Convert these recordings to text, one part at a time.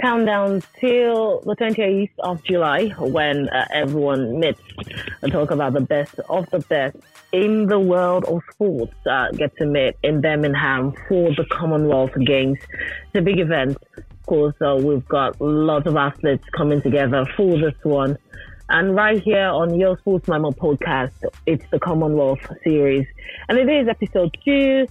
countdown till the 28th of July when uh, everyone meets and talk about the best of the best in the world of sports uh, get to meet in Birmingham for the Commonwealth Games. It's a big event. Of course, uh, we've got lots of athletes coming together for this one. And right here on your Sports Memo podcast, it's the Commonwealth series. And it is episode two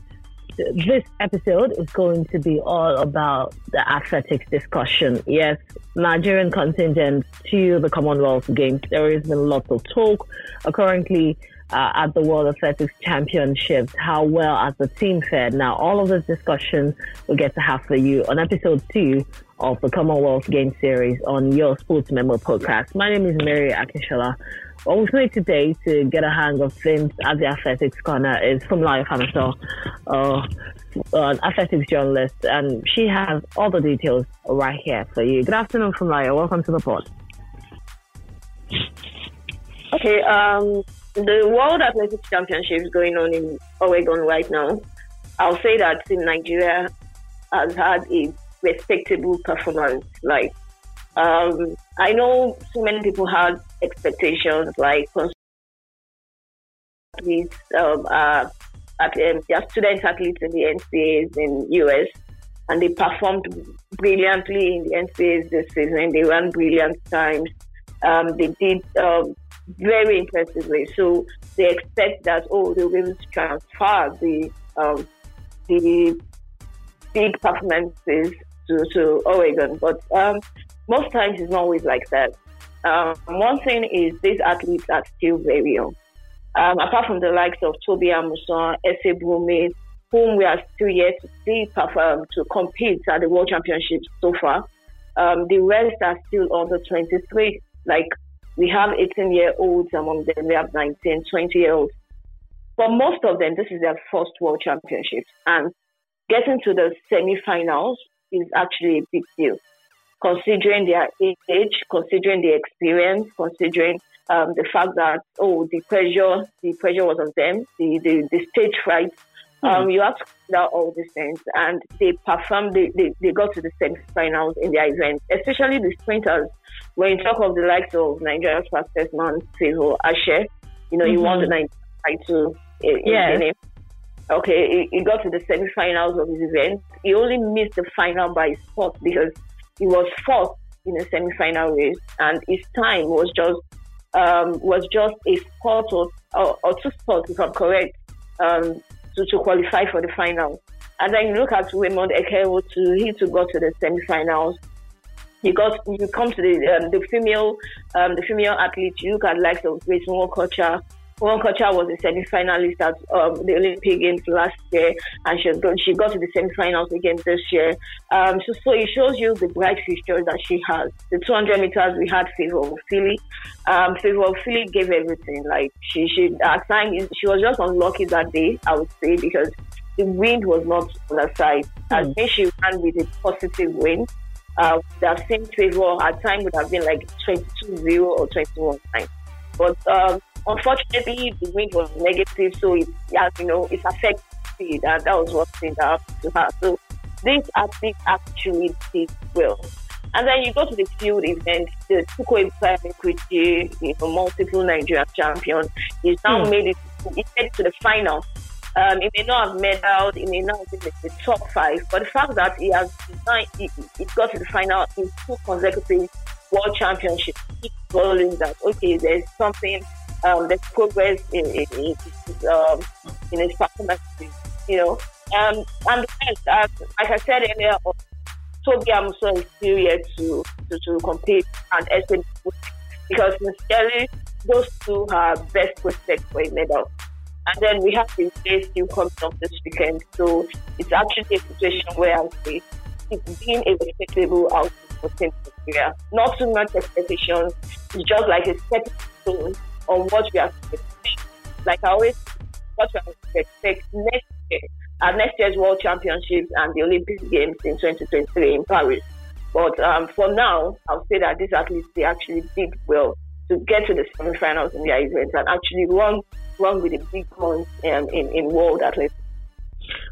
this episode is going to be all about the athletics discussion. Yes, Nigerian contingent to the Commonwealth Games. There has been lots of talk uh, currently uh, at the World Athletics Championships, how well as the team fared. Now, all of this discussion we'll get to have for you on episode two of the Commonwealth Games series on your Sports Memo podcast. My name is Mary Akinshala. What we've made today to get a hang of things at the Athletics Corner is from Layo Fanaso, uh, an athletics journalist, and she has all the details right here for you. Good afternoon, from. Welcome to the pod. Okay, um, the World Athletics Championship is going on in Oregon right now. I'll say that Team Nigeria has had a respectable performance. Like um, I know so many people had expectations, like athletes, um, uh, at, um, student athletes in the NCAAs in US, and they performed brilliantly in the NCAAs this season. They ran brilliant times. Um, they did um, very impressively. So they expect that oh they'll transfer the um, the big performances to, to Oregon, but um, most times it's not always like that. Um, one thing is these athletes are still very young. Um, apart from the likes of Tobi Amusan, Ese Brume, whom we are still yet to see perform to compete at the World Championships so far, um, the rest are still under 23. Like we have 18 year olds among them, we have 19, 20 year olds. For most of them, this is their first World Championships, and getting to the semi-finals is actually a big deal considering their age, considering the experience, considering um, the fact that oh the pressure the pressure was on them, the the, the stage fright. Um, mm-hmm. you have to consider all these things, and they performed. They, they, they got to the semi-finals in their event, especially the sprinters. When you talk of the likes of Nigeria's fastest man, Favour Ashe, you know, mm-hmm. he won the Nigerian title. In, yeah. Okay, he, he, got to the semi-finals of his event. He only missed the final by a spot because he was fourth in a semi-final race, and his time was just um, was just a spot or, or, two spots, if I'm correct, um, to, to qualify for the final. And then you look at Raymond Ekevwo too. He too got to the semi-finals. He got you come to the um, the female um, the female athlete. You look at likes of Grace Nwokocha, Nwokocha was a semi-finalist at um, the Olympic Games last year, and she got, she got to the semi-finals again this year. Um, so, so it shows you the bright future that she has. The 200 meters, we had Favour Ofili. Um, Favour Ofili gave everything. Like she, she at times she was just unlucky that day, I would say, because the wind was not on her side. Mm. I think she ran with a positive wind. Uh, that same Favour at time would have been like 22-0 or 21-9. But um, unfortunately, the wind was negative, so it, yeah, you know, it affects speed, and that was what thing that happened to her. So this athlete actually did well. And then you go to the field event, the Tukwe Equity, you know, multiple Nigerian champion. He's now mm. made it, he made it to the final. Um, he may not have medaled, he may not have been the top five, but the fact that he has designed, he, he got to the final in two consecutive world championships keeps following that, okay, there's something um, the progress in, in, in, um, in his performance, you know. Um, and as, like I said earlier, Tobi Amusan is yet to, to, to compete and SM because sincerely, those two are best prospects for a medal. And then we have the race still coming up this weekend. So it's actually a situation where I say it's been a respectable outcome for Team Nigeria. Not too much expectations. It's just like a stepping stone on what we are expecting. Like I always, what we are expect next year, at next year's World Championships and the Olympic Games in 2023 in Paris. But um, for now, I'll say that these athletes they actually did well to get to the semi-finals in their events and actually run run with the big ones um, in in world athletics.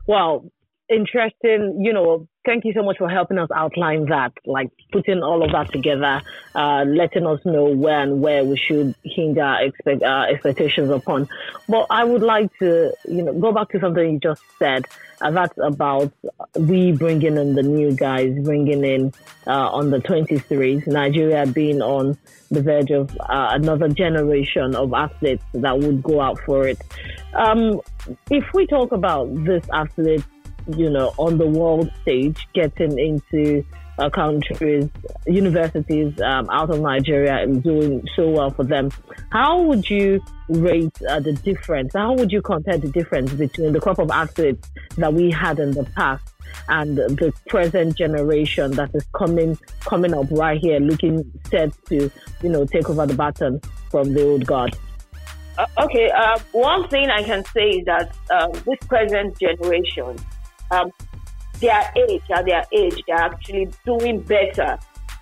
Well, interesting. You know, thank you so much for helping us outline that, like putting all of that together, uh, letting us know where and where we should hinge our expect, uh, expectations upon. But I would like to, you know, go back to something you just said. And that's about we bringing in the new guys, bringing in uh, on the 23s, Nigeria being on the verge of uh, another generation of athletes that would go out for it. Um, if we talk about this athlete you know, on the world stage, getting into uh, countries, universities um, out of Nigeria and doing so well for them. How would you rate uh, the difference? How would you compare the difference between the crop of athletes that we had in the past and the present generation that is coming coming up right here, looking set to you know take over the baton from the old guard? Uh, okay, uh, one thing I can say is that um, this present generation um, their age, at their age, they're actually doing better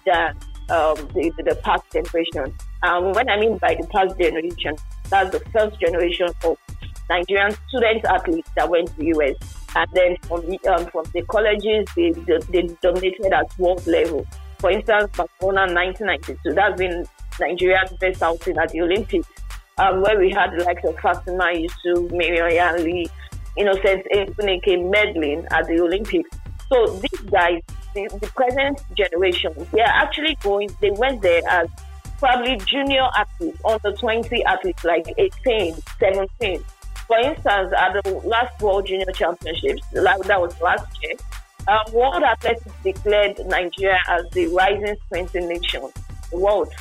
than um, the, the, past generation. Um, when I mean by the past generation, that's the first generation of Nigerian student athletes that went to US. And then from the, um, from the colleges, they, they, they dominated at world level. For instance, Barcelona 1992, that's been Nigeria's best outing at the Olympics, um, where we had like the likes of Fatima Yusuf, Mary Onyali, Innocent Egbunike medaling at the Olympics. So these guys, the, the present generation, they are actually going, they went there as probably junior athletes, under 20 athletes, like 18, 17. For instance, at the last World Junior Championships, that was last year, um, World Athletics declared Nigeria as the rising sprinting nation, the world,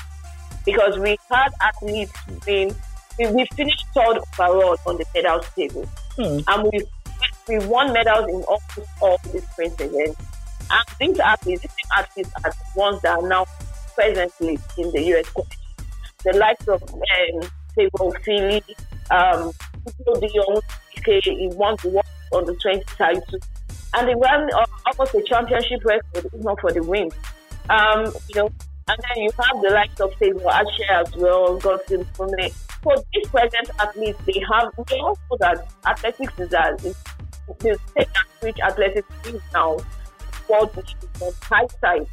because we had athletes being, we finished third overall on the medal table. Hmm. And we we won medals in almost all these sprint. And these athletes, these athletes are the ones that are now presently in the US The likes of um, Favour Ofili, um, young he won the world on the 20 title. And they ran uh, almost a championship record, if not for the win. Um, you know, and then you have the likes of Favour Ashe as well, Godfrey me for these present athletes, they have they also that athletics is a is the state at which athletics is now world on high side.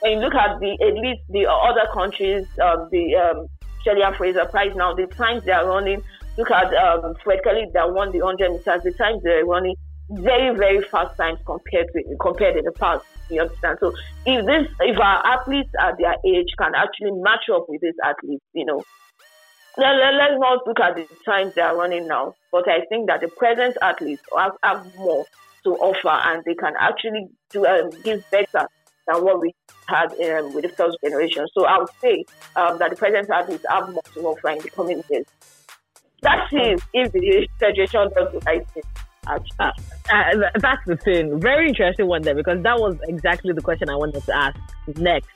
When you look at the at least the other countries, um, the um, Shelly-Ann Fraser-Pryce now, the times they are running. Look at um, Fred Kerley that won the 100 meters. The times they're running very very fast times compared to compared to the past. You understand? So if this if our athletes at their age can actually match up with these athletes, you know, let, let, let's not look at the times they are running now, but I think that the present athletes have, have more to offer and they can actually do um, give better than what we had um, with the first generation. So I would say um, that the present athletes have more to offer in the coming years. That's if, if the federation does the right. Uh, uh, that's the thing. Very interesting one there because that was exactly the question I wanted to ask next.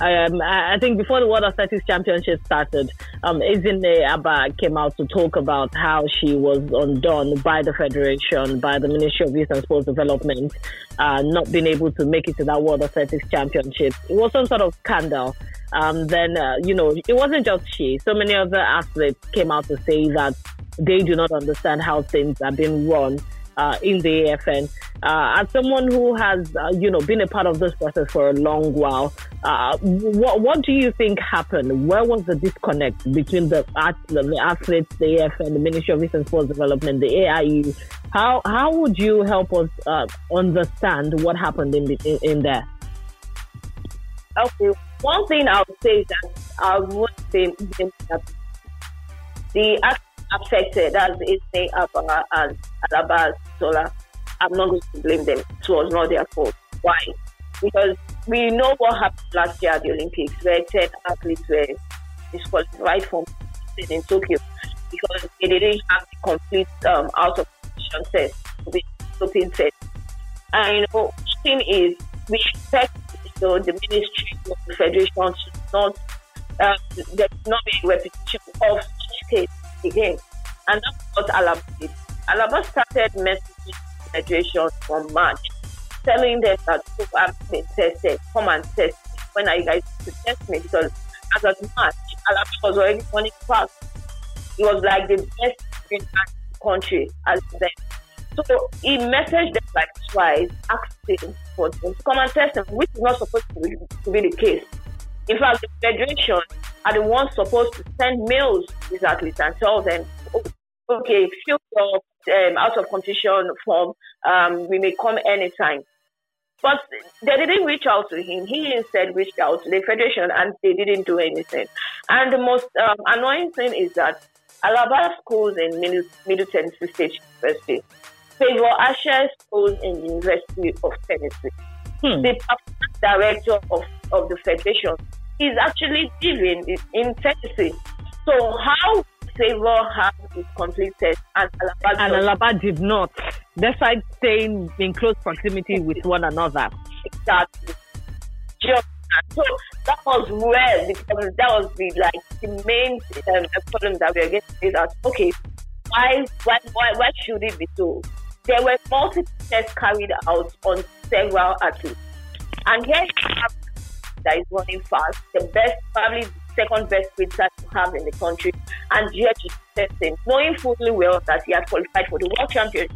Um, I think before the World Athletics Championship started, um, Ezinne Abba came out to talk about how she was undone by the Federation, by the Ministry of Youth and Sports Development, uh, not being able to make it to that World Athletics Championship. It was some sort of scandal. Um, then, uh, you know, it wasn't just she. So many other athletes came out to say that they do not understand how things are being run uh, in the AFN. Uh, as someone who has, uh, you know, been a part of this process for a long while, uh, what what do you think happened? Where was the disconnect between the, the athletes, the AFN, the Ministry of Youth and Sports Development, the AIU? How how would you help us uh, understand what happened in, the, in, in there? Okay, one thing I would say is that I would say the affected, as it say Abba and Alaba Sola, I'm not going to blame them. It was not their fault. Why? Because we know what happened last year at the Olympics, where 10 athletes were disqualified right from in Tokyo because they didn't have the complete um, out of competition test, the doping test. And you know, thing is, we expect so the ministry of the federation should not uh, there not be a repetition of such case again. And that's what Alaba did. Alaba started messaging federation from March, telling them that oh, I've been tested, come and test me. When are you guys to test me? Because as of March, Alaba was already running fast. It was like the best in the country as then. So he messaged them like twice, asking for them to come and test them, which is not supposed to be, to be the case. In fact, the federation are the ones supposed to send mails athletes and tell them, oh, okay, fill your um, out of competition form. Um, we may come anytime. But they didn't reach out to him. He instead reached out to the federation and they didn't do anything. And the most um, annoying thing is that Alaba schools in Middle, Middle Tennessee State University Favour Ashe schools in the University of Tennessee. Hmm. The director of, of the federation is actually living in Tennessee. So how Favour have his complete test and Alaba, and Alaba did not, despite staying in close proximity with one another. Exactly. Just so that was where because that was the like the main um, problem that we are getting is that okay, why why why why should it be so? There were multiple tests carried out on several athletes, and here that is running fast, the best probably second best sprinter to have in the country, and yet he's testing, knowing fully well that he has qualified for the World Championship.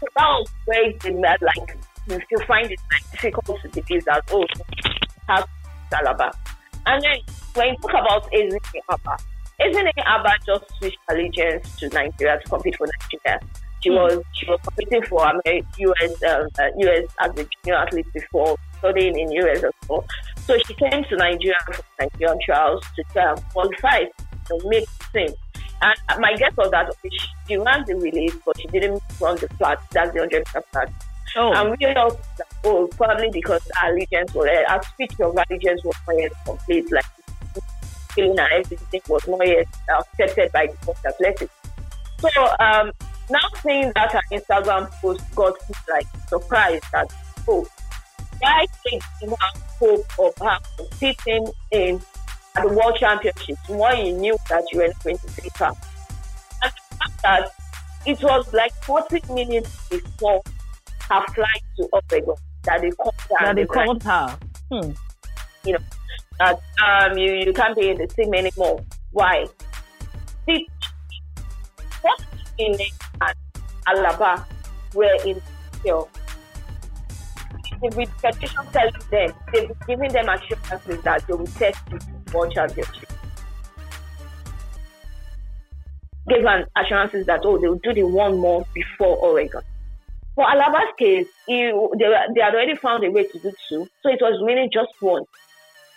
So that was where it made like you still find it like difficult to believe that oh have Alaba. And then when you talk about Ezinne Abba, Ezinne Abba just switched allegiance to Nigeria to compete for Nigeria. She mm. was she was competing for US um, uh, US as a junior athlete before studying in US as well. So she came to Nigeria for Nigerian trials to try and qualify to make the team. And my guess was that she ran the relay, but she didn't run the flat. That's the 100 meter flat. Oh. And we thought, oh, probably because our allegiance was, our speech of allegiance was not yet complete. Like, feeling and everything was not yet accepted by the athletics. So, um, now seeing that her Instagram post got me like surprised that, oh, why take you have hope of her competing in at the World Championships when you knew that you were going to take her? And the fact that it was like 40 minutes before her flight to Oregon that they called her. That they called her. Hmm. You know, that um, you, you can't be in the team anymore. Why? See, what in and Alaba were in still the federation telling them, they've given them assurances that they will test the world championship. Gave an assurances that oh they will do the one more before Oregon. For Alaba's case, he, they, they had already found a way to do two, so it was really just one.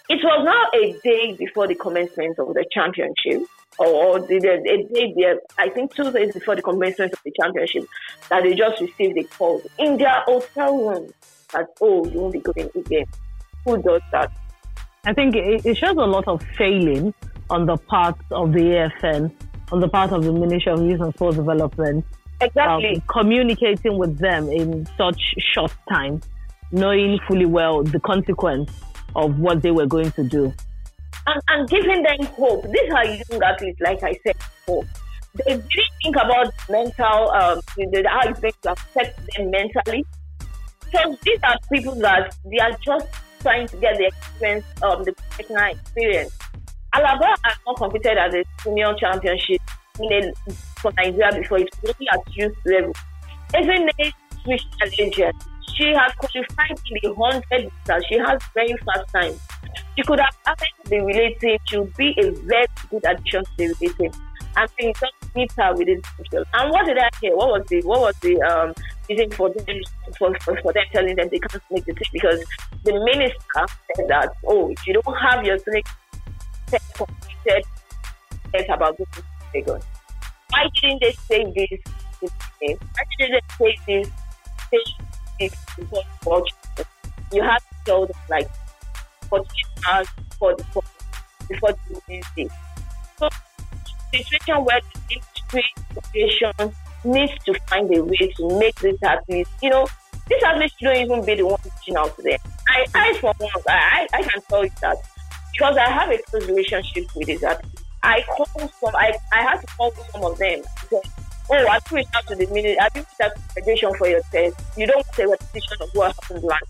It was now a day before the commencement of the championship, or a day I think two days before the commencement of the championship, that they just received a call in their hotel room that, oh, you won't be going again. Who does that? I think it, it shows a lot of failing on the part of the AFN, on the part of the Ministry of Youth and Sports Development. Exactly. Um, communicating with them in such short time, knowing fully well the consequence of what they were going to do. And, and giving them hope. These are young athletes, like I said before. They didn't think about mental, um, how it's going to affect them mentally because these are people that they are just trying to get the experience, um, the professional experience. Alaba has not competed at the senior championship in a, for Nigeria before. It was only at youth level. Even a switch challenger, she has qualified in the 100 meters. She has very fast time. She could have added the relay team. She would be a very good addition to the relay team. So you just meet her within the And what did I hear? What was the what was the um reason for them for, for, them telling them they can't make the team because the minister said that oh if you don't have your select completed it's about to Lagos. Why didn't they say this, this? Why didn't they say this say this? You have to tell them like 48 hours before the before the Wednesday. So situation where the industry situation needs to find a way to make this athletes, you know, these athletes shouldn't even be the ones reaching out to them. I, I for one, I, I can tell you that because I have a close relationship with these athletes. I call some, I, I had to call some of them. Oh, I reached out to the minute, I reached out to the federation for your test. You don't say what repetition of what happened last.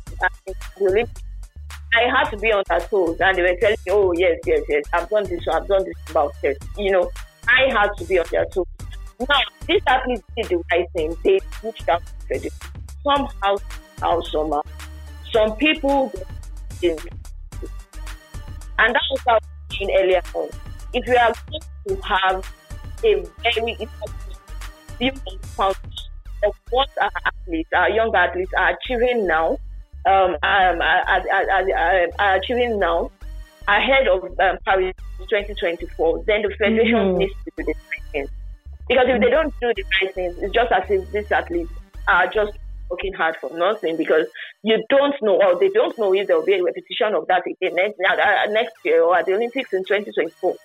I had to be on their toes, and they were telling me, "Oh yes, yes, yes, I've done this, I've done this about test." You know, I had to be on their toes. Now, these athletes did the right thing. They reached out the federation. Some house, house, some, people. And that was how we earlier on. If you are going to have a very on of what our athletes, our young athletes are achieving now, um, um, are, are, are, are achieving now ahead of um, Paris 2024, then the federation mm-hmm. needs to do the right things. Because if they don't do the right things, it's just as if these athletes are just working hard for nothing because you don't know or they don't know if there will be a repetition of that again next, uh, next year or at the Olympics in 2024.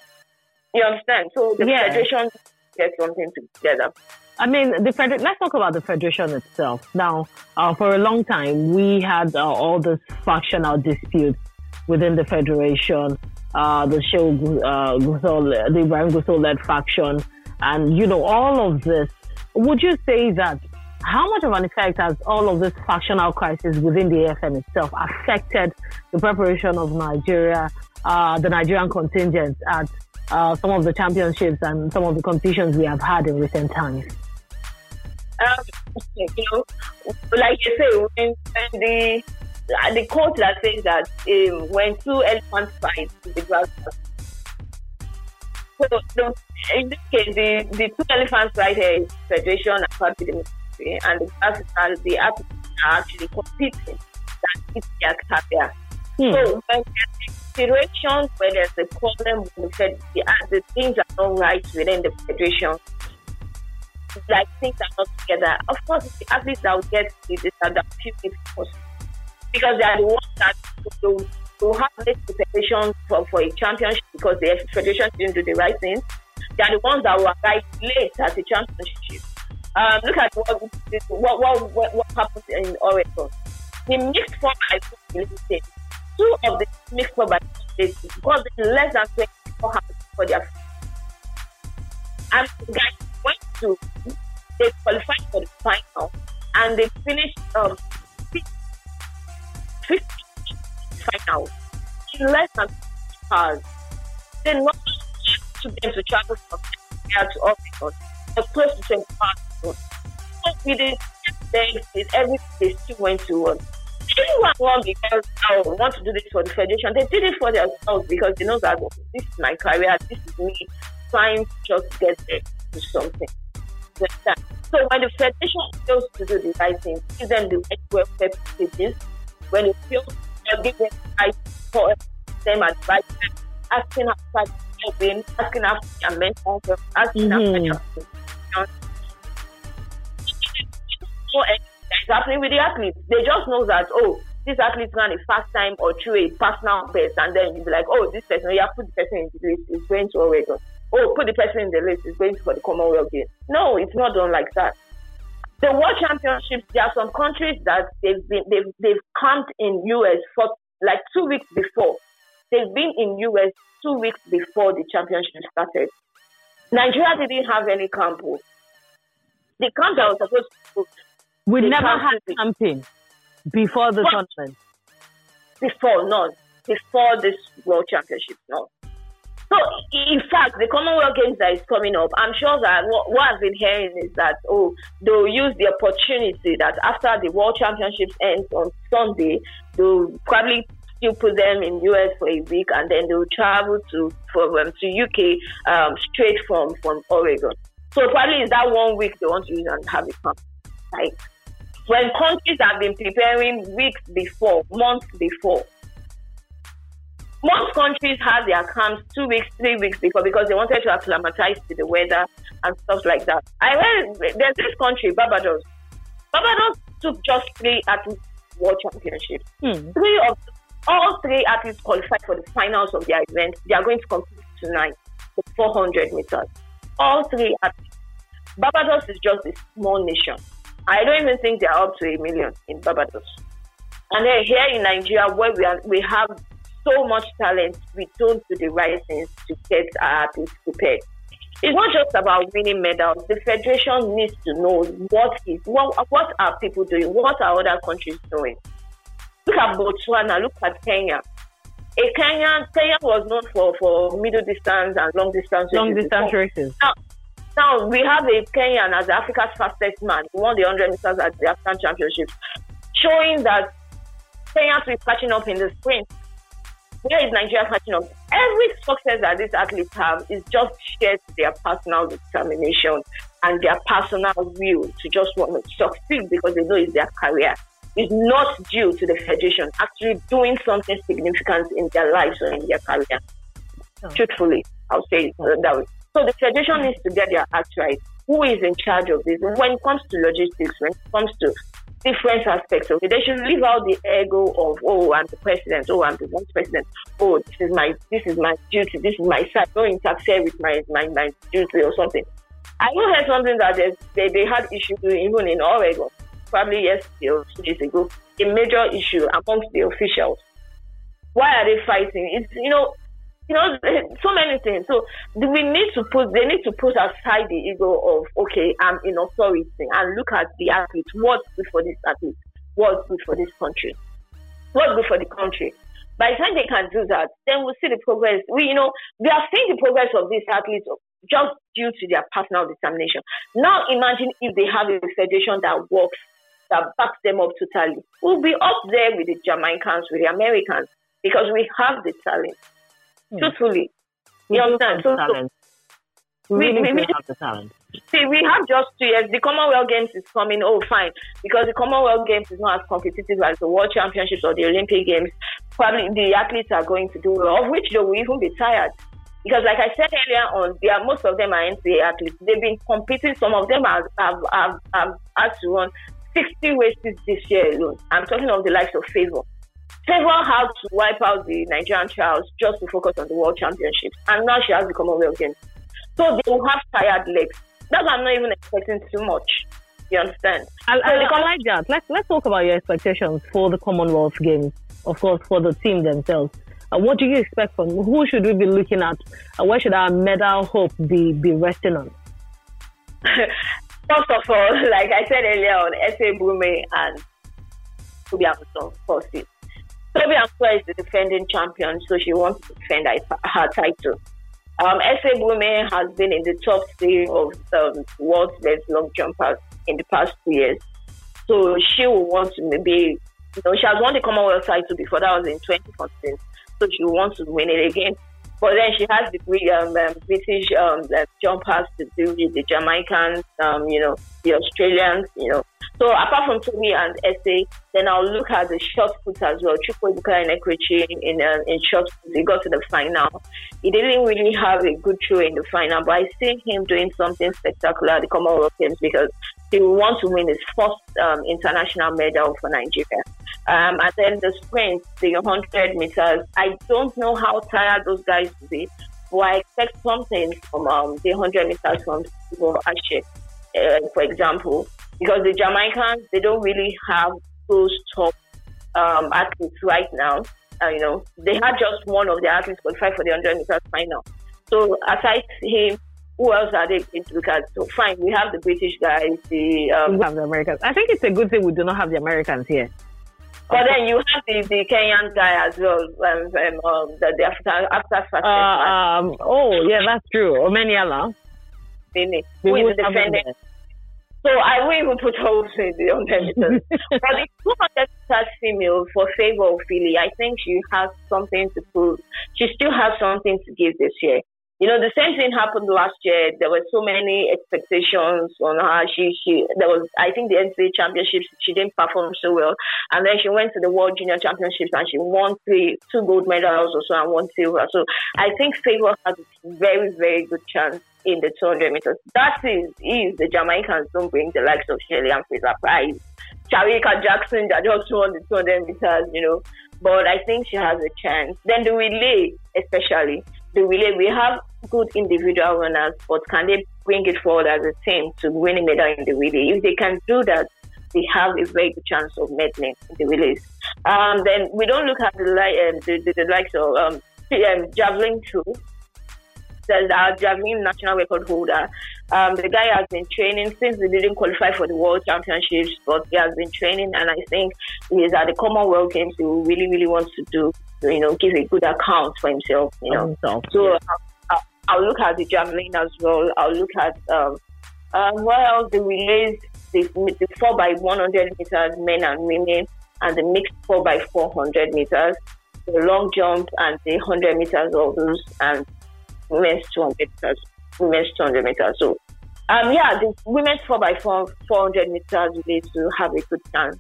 You understand? So the yeah. federation get something together. I mean, the feder- let's talk about the federation itself. Now, uh, for a long time, we had uh, all this factional disputes within the federation, uh, the show, uh, Gusau, the Ibrahim Gusau led faction, and you know, all of this. Would you say that how much of an effect has all of this factional crisis within the AFN itself affected the preparation of Nigeria, uh, the Nigerian contingent at uh, some of the championships and some of the competitions we have had in recent times? Um, you know, like you say, when, when the the quote that says that um, when two elephants fight, the grass. So, so in this case, the, the two elephants right here is Federation and Party Democracy, and the grass and the athletes are actually competing. That is their career. Hmm. So when there's situations where there's a problem with the, the, the things are not right within the federation, like things are not together. Of course, the athletes that will get the disadvantage because they are the ones that will, will have late preparation for, for a championship because the federation didn't do the right thing. They are the ones that will arrive late at the championship. Um, look at what what, what, what, what happened in Oregon. The mixed format two of the mixed format because less than 24 hours for their and guys went to they qualified for the final and they finished um, 50 final in less than hours. They not to them to travel from here to Oregon, but close to 20 hours. So we did with everything they still went to. They didn't want because I want to do this for the federation. They did it for themselves because they know that this is my career, this is me trying to just get there to something. So when the federation fails to do the right thing, give them the right welfare packages, when you feel giving advice for them advice, asking after helping, asking after their mental health, asking mm-hmm. after their it's happening with the athletes. They just know that, oh, this athlete ran a fast time or through a personal best, and then you'll be like, oh, this person, you have put the person in the list, is going to Oregon. Oh, put the person in the list, is going to for the Commonwealth Games. No, it's not done like that the World Championships, there are some countries that they've been they've they've camped in US for like two weeks before. They've been in US two weeks before the championship started. Nigeria didn't have any camp. Oh. The camp that was supposed to we never had camping before the tournament. Before, no. Before this World Championship, no. So, in fact, the Commonwealth Games that is coming up, I'm sure that what, what I've been hearing is that, oh, they'll use the opportunity that after the World Championships ends on Sunday, they'll probably still put them in US for a week and then they'll travel to from um, to UK um, straight from, from Oregon. So probably is that one week they want to use and have it come. Like when countries have been preparing weeks before, months before, most countries have their camps two weeks, three weeks before because they wanted to acclimatize to the weather and stuff like that. I read there's this country, Barbados. Barbados took just three athletes world championships. Hmm. Three of all three athletes qualified for the finals of their event. They are going to compete tonight for 400 meters. All three athletes. Barbados is just a small nation. I don't even think they are up to a million in Barbados. And then here in Nigeria, where we are, we have so much talent, we don't do the right things to get our athletes prepared. It's not just about winning medals. The federation needs to know what is what, what are people doing, what are other countries doing. Look at Botswana, look at Kenya. A Kenya, Kenya was known for, for middle distance and long distance long distance races. Now, Now we have a Kenyan as Africa's fastest man. He won the 100 meters at the African Championships, showing that Kenya is catching up in the sprint. Where is Nigeria catching up? Every success that these athletes have is just shared to their personal determination and their personal will to just want to succeed because they know it's their career. It's not due to the federation actually doing something significant in their lives or in their career. Oh. Truthfully, I'll say it that way. So the federation needs to get their act right. Who is in charge of this? When it comes to logistics, when it comes to different aspects of it. They should leave out the ego of oh I'm the president, oh I'm the vice president, oh this is my this is my duty, this is my side. Don't interfere with my my, my duty or something. I even heard something that they, they had issue even in Oregon, probably yesterday or two days ago, a major issue amongst the officials. Why are they fighting? It's you know you know, so many things. So we need to put, they need to put aside the ego of, okay, I'm in authority and look at the athlete. What's good for this athlete? What's good for this country? What's good for the country? By the time they can do that, then we'll see the progress. We, you know, we are seeing the progress of these athletes just due to their personal determination. Now imagine if they have a federation that works, that backs them up totally. We'll be up there with the Jamaicans, with the Americans, because we have the talent. Hmm. Truthfully. You understand? So, so, we, really we, we, have the talent. See, we have just two years. The Commonwealth Games is coming. Oh, fine. Because the Commonwealth Games is not as competitive as the World Championships or the Olympic Games. Probably the athletes are going to do well, of which they will even be tired. Because, like I said earlier on, they are, most of them are NCAA athletes. They've been competing. Some of them have, have, have, have had to run 60 races this year alone. I'm talking of the likes of Favour. Favour had to wipe out the Nigerian trials just to focus on the World Championships, and now she has the Commonwealth Games. So they will have tired legs. That's why I'm not even expecting too much. You understand? I, I, I like that. Let's let's talk about your expectations for the Commonwealth Games. Of course, for the team themselves. Uh, what do you expect from? Who should we be looking at? Uh, where should our medal hope be be resting on? First of all, like I said earlier on, Ese Brume and Tobi Amusan, first Tobi Amusan is the defending champion, so she wants to defend her title. Um, Ese Brume has been in the top three of the world's best long jumpers in the past two years. So she will want to maybe, you know, she has won the Commonwealth title before, that was in 2014. So she wants to win it again. But then she has the um, um, British um, jumpers to do with the Jamaicans, um, you know, the Australians, you know. So apart from Tobi and Ese, then I'll look at the shot put as well. Chukwuebuka Enekwechi in uh, in shot put, he got to the final. He didn't really have a good show in the final, but I see him doing something spectacular at the Commonwealth Games because he will want to win his first um, international medal for Nigeria. Um, and then the sprint, the 100 meters, I don't know how tired those guys will be, but I expect something from um, the 100 meters from Ashe, uh, for example because the Jamaicans they don't really have those top um, athletes right now. Uh, you know, they had just one of the athletes qualify for the 100 meters final. So aside him, who else are they going to look at? So fine, we have the British guys, the um, we have the Americans. I think it's a good thing we do not have the Americans here. But then you have the, the Kenyan guy as well, um, um, um the, the after after uh, um, Oh yeah, that's true. Omanyala. Who is the defending? So I will even put in the unlimited. but the 200 meters female for Favour Ofili, I think she has something to prove. She still has something to give this year. You know, the same thing happened last year. There were so many expectations on her. She, she, there was, I think the NCAA championships, she didn't perform so well. And then she went to the World Junior Championships and she won three, two gold medals or so and one silver. So I think Favour has a very, very good chance in the 200 meters. That is if the Jamaicans don't bring the likes of Shelly-Ann Fraser-Pryce, Shericka Jackson that just won the 200 meters, you know. But I think she has a chance. Then the relay, especially the relay, we have good individual runners, but can they bring it forward as a team to win a medal in the relay? If they can do that, they have a very good chance of medaling in the relays. Um, then we don't look at the, um, the, the, the likes of um, um, javelin that's our javelin national record holder. Um, the guy has been training since he didn't qualify for the World Championships, but he has been training, and I think he is at the Commonwealth Games. He really, really wants to do, you know, give a good account for himself. You know, himself, so. Yeah. Uh, I'll look at the javelin as well. I'll look at um, um, what else? The relays, the, the 4 by 100 meters, men and women, and the mixed 4 by 400 meters, the long jump and the 100 meters of those, and women's 200 meters, women's 200 meters. So, um, yeah, the women's 4 by 4, 400 meters relay to have a good chance.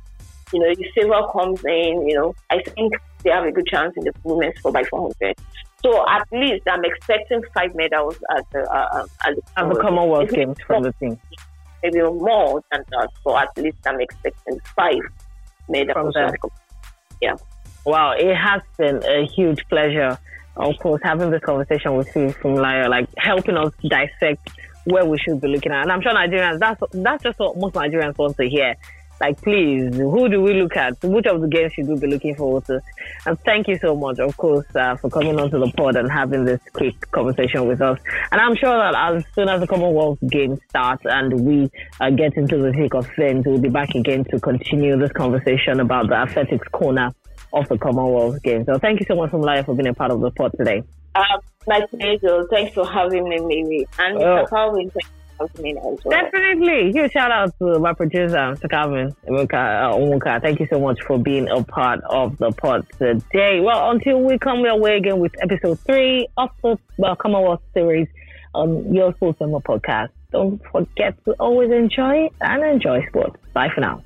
You know, if silver comes in, you know, I think they have a good chance in the women's 4 by 400 so at least I'm expecting five medals at the uh, um, at the, at the Commonwealth Games from the team. Maybe more than that, so at least I'm expecting five medals. From them. Yeah. Wow, it has been a huge pleasure, of course, having this conversation with you from Funmilayo, like helping us dissect where we should be looking at. And I'm sure Nigerians, that's that's just what most Nigerians want to hear. Like, please, who do we look at? Which of the games should we be looking forward to? And thank you so much, of course, uh, for coming onto the pod and having this quick conversation with us. And I'm sure that as soon as the Commonwealth Games start and we uh, get into the thick of things, we'll be back again to continue this conversation about the athletics corner of the Commonwealth Games. So thank you so much, Funmilayo, for being a part of the pod today. Uh, my pleasure. Thanks for having me, Mary. And. Mr. Calvin, well. Definitely. Huge shout out to my producer, Mr. Calvin uh, Thank you so much for being a part of the pod today. Well, until we come your way again with episode three of the well, Commonwealth series on your Sports Memo podcast. Don't forget to always enjoy and enjoy sports. Bye for now.